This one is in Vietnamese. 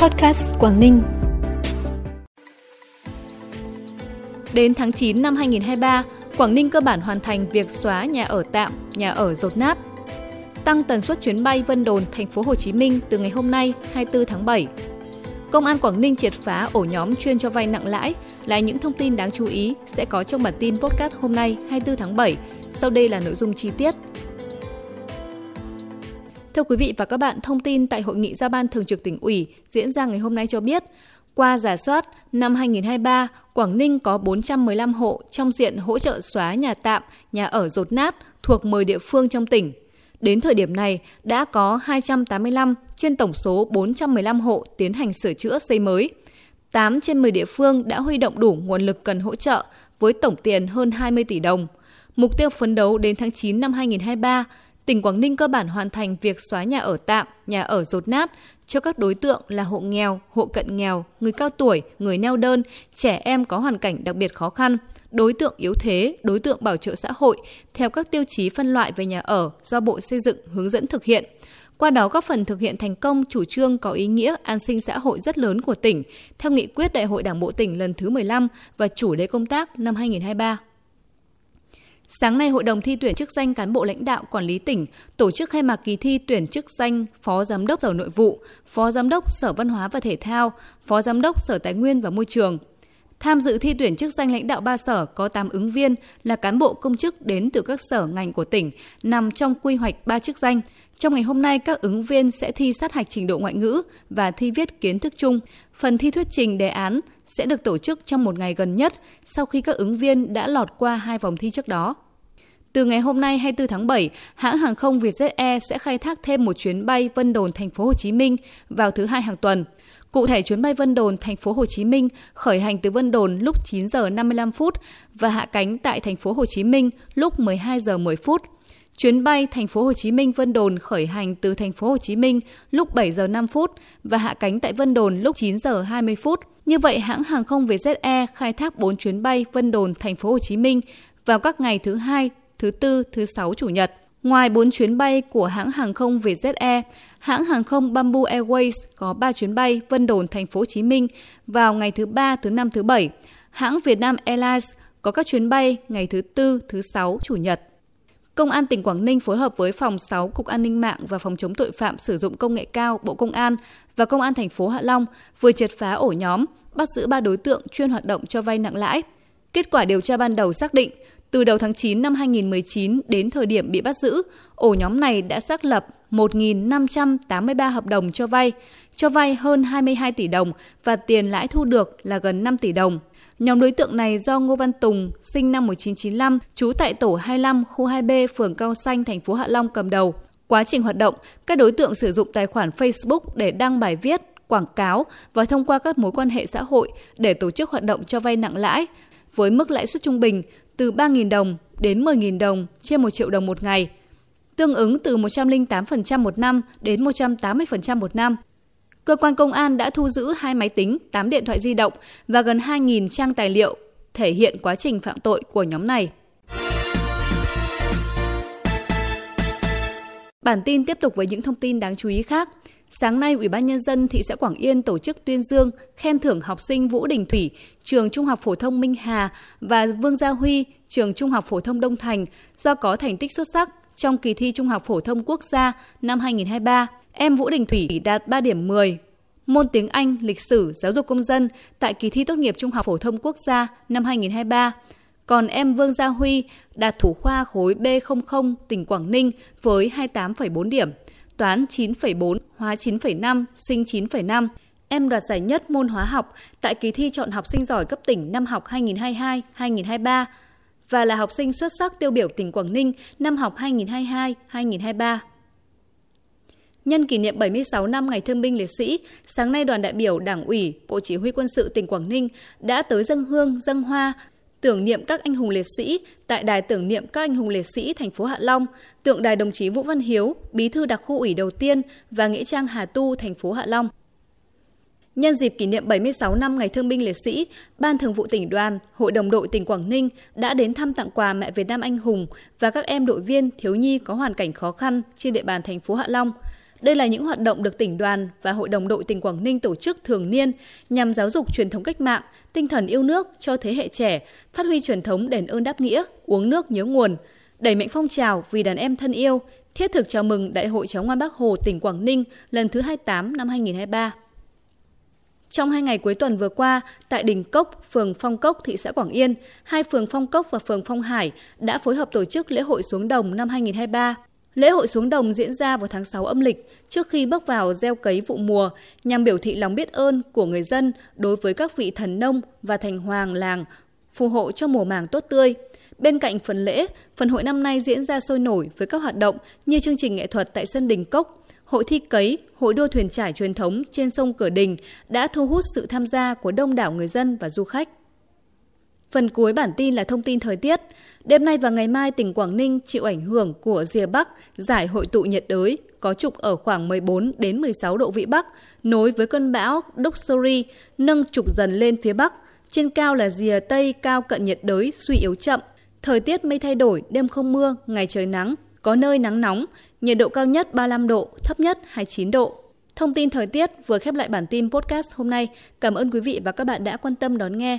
Podcast Quảng Ninh. Đến tháng 9 năm 2023, Quảng Ninh cơ bản hoàn thành việc xóa nhà ở tạm, nhà ở rột nát. Tăng tần suất chuyến bay Vân Đồn, thành phố Hồ Chí Minh từ ngày hôm nay 24 tháng 7. Công an Quảng Ninh triệt phá ổ nhóm chuyên cho vay nặng lãi là những thông tin đáng chú ý sẽ có trong bản tin podcast hôm nay 24 tháng 7. Sau đây là nội dung chi tiết. Thưa quý vị và các bạn, thông tin tại hội nghị giao ban thường trực tỉnh ủy diễn ra ngày hôm nay cho biết, qua giả soát, năm 2023, Quảng Ninh có 415 hộ trong diện hỗ trợ xóa nhà tạm, nhà ở rột nát thuộc 10 địa phương trong tỉnh. Đến thời điểm này, đã có 285 trên tổng số 415 hộ tiến hành sửa chữa xây mới. 8 trên 10 địa phương đã huy động đủ nguồn lực cần hỗ trợ với tổng tiền hơn 20 tỷ đồng. Mục tiêu phấn đấu đến tháng 9 năm 2023, tỉnh Quảng Ninh cơ bản hoàn thành việc xóa nhà ở tạm, nhà ở rột nát cho các đối tượng là hộ nghèo, hộ cận nghèo, người cao tuổi, người neo đơn, trẻ em có hoàn cảnh đặc biệt khó khăn, đối tượng yếu thế, đối tượng bảo trợ xã hội theo các tiêu chí phân loại về nhà ở do Bộ Xây dựng hướng dẫn thực hiện. Qua đó góp phần thực hiện thành công chủ trương có ý nghĩa an sinh xã hội rất lớn của tỉnh theo nghị quyết Đại hội Đảng bộ tỉnh lần thứ 15 và chủ đề công tác năm 2023. Sáng nay, Hội đồng thi tuyển chức danh cán bộ lãnh đạo quản lý tỉnh tổ chức khai mạc kỳ thi tuyển chức danh Phó Giám đốc Sở Nội vụ, Phó Giám đốc Sở Văn hóa và Thể thao, Phó Giám đốc Sở Tài nguyên và Môi trường. Tham dự thi tuyển chức danh lãnh đạo ba sở có 8 ứng viên là cán bộ công chức đến từ các sở ngành của tỉnh nằm trong quy hoạch ba chức danh. Trong ngày hôm nay, các ứng viên sẽ thi sát hạch trình độ ngoại ngữ và thi viết kiến thức chung. Phần thi thuyết trình đề án sẽ được tổ chức trong một ngày gần nhất sau khi các ứng viên đã lọt qua hai vòng thi trước đó. Từ ngày hôm nay 24 tháng 7, hãng hàng không Vietjet Air sẽ khai thác thêm một chuyến bay Vân Đồn thành phố Hồ Chí Minh vào thứ hai hàng tuần. Cụ thể chuyến bay Vân Đồn thành phố Hồ Chí Minh khởi hành từ Vân Đồn lúc 9 giờ 55 phút và hạ cánh tại thành phố Hồ Chí Minh lúc 12 giờ 10 phút. Chuyến bay thành phố Hồ Chí Minh Vân Đồn khởi hành từ thành phố Hồ Chí Minh lúc 7 giờ 5 phút và hạ cánh tại Vân Đồn lúc 9 giờ 20 phút. Như vậy, hãng hàng không Vietjet Air khai thác 4 chuyến bay Vân Đồn thành phố Hồ Chí Minh vào các ngày thứ hai, thứ tư, thứ sáu, chủ nhật. Ngoài 4 chuyến bay của hãng hàng không Vietjet Air, hãng hàng không Bamboo Airways có 3 chuyến bay Vân Đồn thành phố Hồ Chí Minh vào ngày thứ ba, thứ năm, thứ bảy. Hãng Vietnam Airlines có các chuyến bay ngày thứ tư, thứ sáu, chủ nhật. Công an tỉnh Quảng Ninh phối hợp với Phòng 6 Cục An ninh mạng và Phòng chống tội phạm sử dụng công nghệ cao Bộ Công an và Công an thành phố Hạ Long vừa triệt phá ổ nhóm, bắt giữ 3 đối tượng chuyên hoạt động cho vay nặng lãi. Kết quả điều tra ban đầu xác định, từ đầu tháng 9 năm 2019 đến thời điểm bị bắt giữ, ổ nhóm này đã xác lập 1.583 hợp đồng cho vay, cho vay hơn 22 tỷ đồng và tiền lãi thu được là gần 5 tỷ đồng. Nhóm đối tượng này do Ngô Văn Tùng, sinh năm 1995, trú tại tổ 25, khu 2B, phường Cao Xanh, thành phố Hạ Long cầm đầu. Quá trình hoạt động, các đối tượng sử dụng tài khoản Facebook để đăng bài viết, quảng cáo và thông qua các mối quan hệ xã hội để tổ chức hoạt động cho vay nặng lãi với mức lãi suất trung bình từ 3.000 đồng đến 10.000 đồng trên 1 triệu đồng một ngày, tương ứng từ 108% một năm đến 180% một năm. Cơ quan công an đã thu giữ hai máy tính, 8 điện thoại di động và gần 2.000 trang tài liệu thể hiện quá trình phạm tội của nhóm này. Bản tin tiếp tục với những thông tin đáng chú ý khác. Sáng nay, Ủy ban Nhân dân thị xã Quảng Yên tổ chức tuyên dương khen thưởng học sinh Vũ Đình Thủy, trường Trung học phổ thông Minh Hà và Vương Gia Huy, trường Trung học phổ thông Đông Thành do có thành tích xuất sắc trong kỳ thi Trung học phổ thông quốc gia năm 2023. Em Vũ Đình Thủy đạt 3 điểm 10, môn tiếng Anh, lịch sử, giáo dục công dân tại kỳ thi tốt nghiệp Trung học phổ thông quốc gia năm 2023. Còn em Vương Gia Huy đạt thủ khoa khối B00 tỉnh Quảng Ninh với 28,4 điểm toán 9,4, hóa 9,5, sinh 9,5. Em đoạt giải nhất môn hóa học tại kỳ thi chọn học sinh giỏi cấp tỉnh năm học 2022-2023 và là học sinh xuất sắc tiêu biểu tỉnh Quảng Ninh năm học 2022-2023. Nhân kỷ niệm 76 năm Ngày Thương binh Liệt sĩ, sáng nay đoàn đại biểu Đảng ủy, Bộ Chỉ huy Quân sự tỉnh Quảng Ninh đã tới dân hương, dân hoa, tưởng niệm các anh hùng liệt sĩ tại đài tưởng niệm các anh hùng liệt sĩ thành phố Hạ Long, tượng đài đồng chí Vũ Văn Hiếu, bí thư đặc khu ủy đầu tiên và nghĩa trang Hà Tu, thành phố Hạ Long. Nhân dịp kỷ niệm 76 năm Ngày Thương binh Liệt sĩ, Ban Thường vụ tỉnh đoàn, Hội đồng đội tỉnh Quảng Ninh đã đến thăm tặng quà mẹ Việt Nam anh hùng và các em đội viên thiếu nhi có hoàn cảnh khó khăn trên địa bàn thành phố Hạ Long. Đây là những hoạt động được tỉnh đoàn và Hội đồng đội tỉnh Quảng Ninh tổ chức thường niên nhằm giáo dục truyền thống cách mạng, tinh thần yêu nước cho thế hệ trẻ, phát huy truyền thống đền ơn đáp nghĩa, uống nước nhớ nguồn, đẩy mạnh phong trào vì đàn em thân yêu, thiết thực chào mừng Đại hội cháu ngoan Bác Hồ tỉnh Quảng Ninh lần thứ 28 năm 2023. Trong hai ngày cuối tuần vừa qua, tại Đình Cốc, phường Phong Cốc, thị xã Quảng Yên, hai phường Phong Cốc và phường Phong Hải đã phối hợp tổ chức lễ hội xuống đồng năm 2023. Lễ hội xuống đồng diễn ra vào tháng 6 âm lịch trước khi bước vào gieo cấy vụ mùa nhằm biểu thị lòng biết ơn của người dân đối với các vị thần nông và thành hoàng làng phù hộ cho mùa màng tốt tươi. Bên cạnh phần lễ, phần hội năm nay diễn ra sôi nổi với các hoạt động như chương trình nghệ thuật tại sân Đình Cốc, hội thi cấy, hội đua thuyền trải truyền thống trên sông Cửa Đình đã thu hút sự tham gia của đông đảo người dân và du khách. Phần cuối bản tin là thông tin thời tiết. Đêm nay và ngày mai tỉnh Quảng Ninh chịu ảnh hưởng của rìa Bắc, giải hội tụ nhiệt đới có trục ở khoảng 14 đến 16 độ vĩ Bắc, nối với cơn bão Doksuri nâng trục dần lên phía Bắc. Trên cao là rìa Tây cao cận nhiệt đới suy yếu chậm. Thời tiết mây thay đổi, đêm không mưa, ngày trời nắng, có nơi nắng nóng, nhiệt độ cao nhất 35 độ, thấp nhất 29 độ. Thông tin thời tiết vừa khép lại bản tin podcast hôm nay. Cảm ơn quý vị và các bạn đã quan tâm đón nghe.